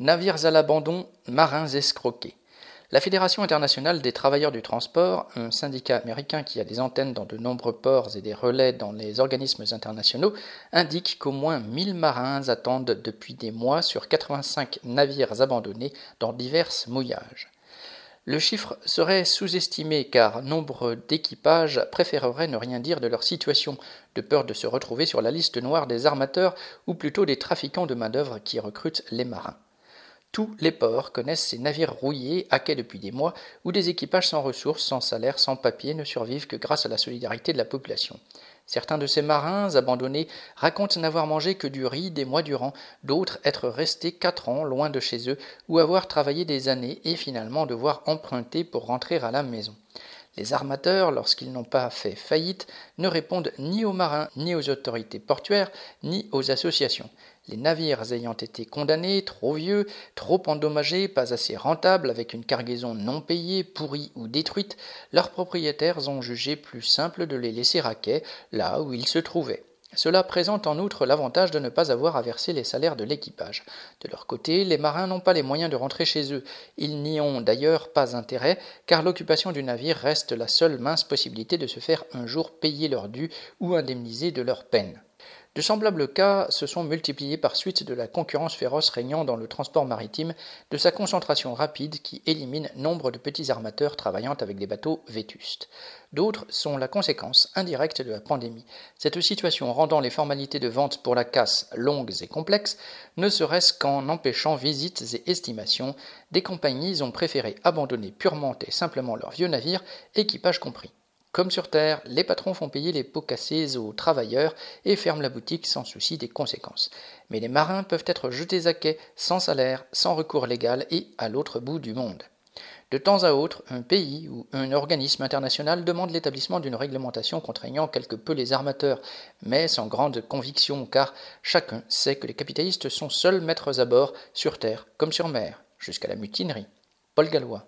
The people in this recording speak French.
Navires à l'abandon, marins escroqués. La Fédération internationale des travailleurs du transport, un syndicat américain qui a des antennes dans de nombreux ports et des relais dans les organismes internationaux, indique qu'au moins 1000 marins attendent depuis des mois sur 85 navires abandonnés dans divers mouillages. Le chiffre serait sous-estimé car nombre d'équipages préféreraient ne rien dire de leur situation, de peur de se retrouver sur la liste noire des armateurs ou plutôt des trafiquants de main-d'œuvre qui recrutent les marins. Tous les ports connaissent ces navires rouillés, à quai depuis des mois, où des équipages sans ressources, sans salaire, sans papier ne survivent que grâce à la solidarité de la population. Certains de ces marins abandonnés racontent n'avoir mangé que du riz des mois durant, d'autres être restés quatre ans loin de chez eux, ou avoir travaillé des années et finalement devoir emprunter pour rentrer à la maison. Les armateurs, lorsqu'ils n'ont pas fait faillite, ne répondent ni aux marins, ni aux autorités portuaires, ni aux associations. Les navires ayant été condamnés, trop vieux, trop endommagés, pas assez rentables, avec une cargaison non payée, pourrie ou détruite, leurs propriétaires ont jugé plus simple de les laisser à quai, là où ils se trouvaient. Cela présente en outre l'avantage de ne pas avoir à verser les salaires de l'équipage. De leur côté, les marins n'ont pas les moyens de rentrer chez eux. Ils n'y ont d'ailleurs pas intérêt, car l'occupation du navire reste la seule mince possibilité de se faire un jour payer leurs dû ou indemniser de leur peine. De semblables cas se sont multipliés par suite de la concurrence féroce régnant dans le transport maritime, de sa concentration rapide qui élimine nombre de petits armateurs travaillant avec des bateaux vétustes. D'autres sont la conséquence indirecte de la pandémie, cette situation rendant les formalités de vente pour la casse longues et complexes, ne serait-ce qu'en empêchant visites et estimations, des compagnies ont préféré abandonner purement et simplement leurs vieux navires, équipage compris. Comme sur Terre, les patrons font payer les pots cassés aux travailleurs et ferment la boutique sans souci des conséquences. Mais les marins peuvent être jetés à quai sans salaire, sans recours légal et à l'autre bout du monde. De temps à autre, un pays ou un organisme international demande l'établissement d'une réglementation contraignant quelque peu les armateurs, mais sans grande conviction car chacun sait que les capitalistes sont seuls maîtres à bord, sur terre comme sur mer, jusqu'à la mutinerie. Paul Gallois.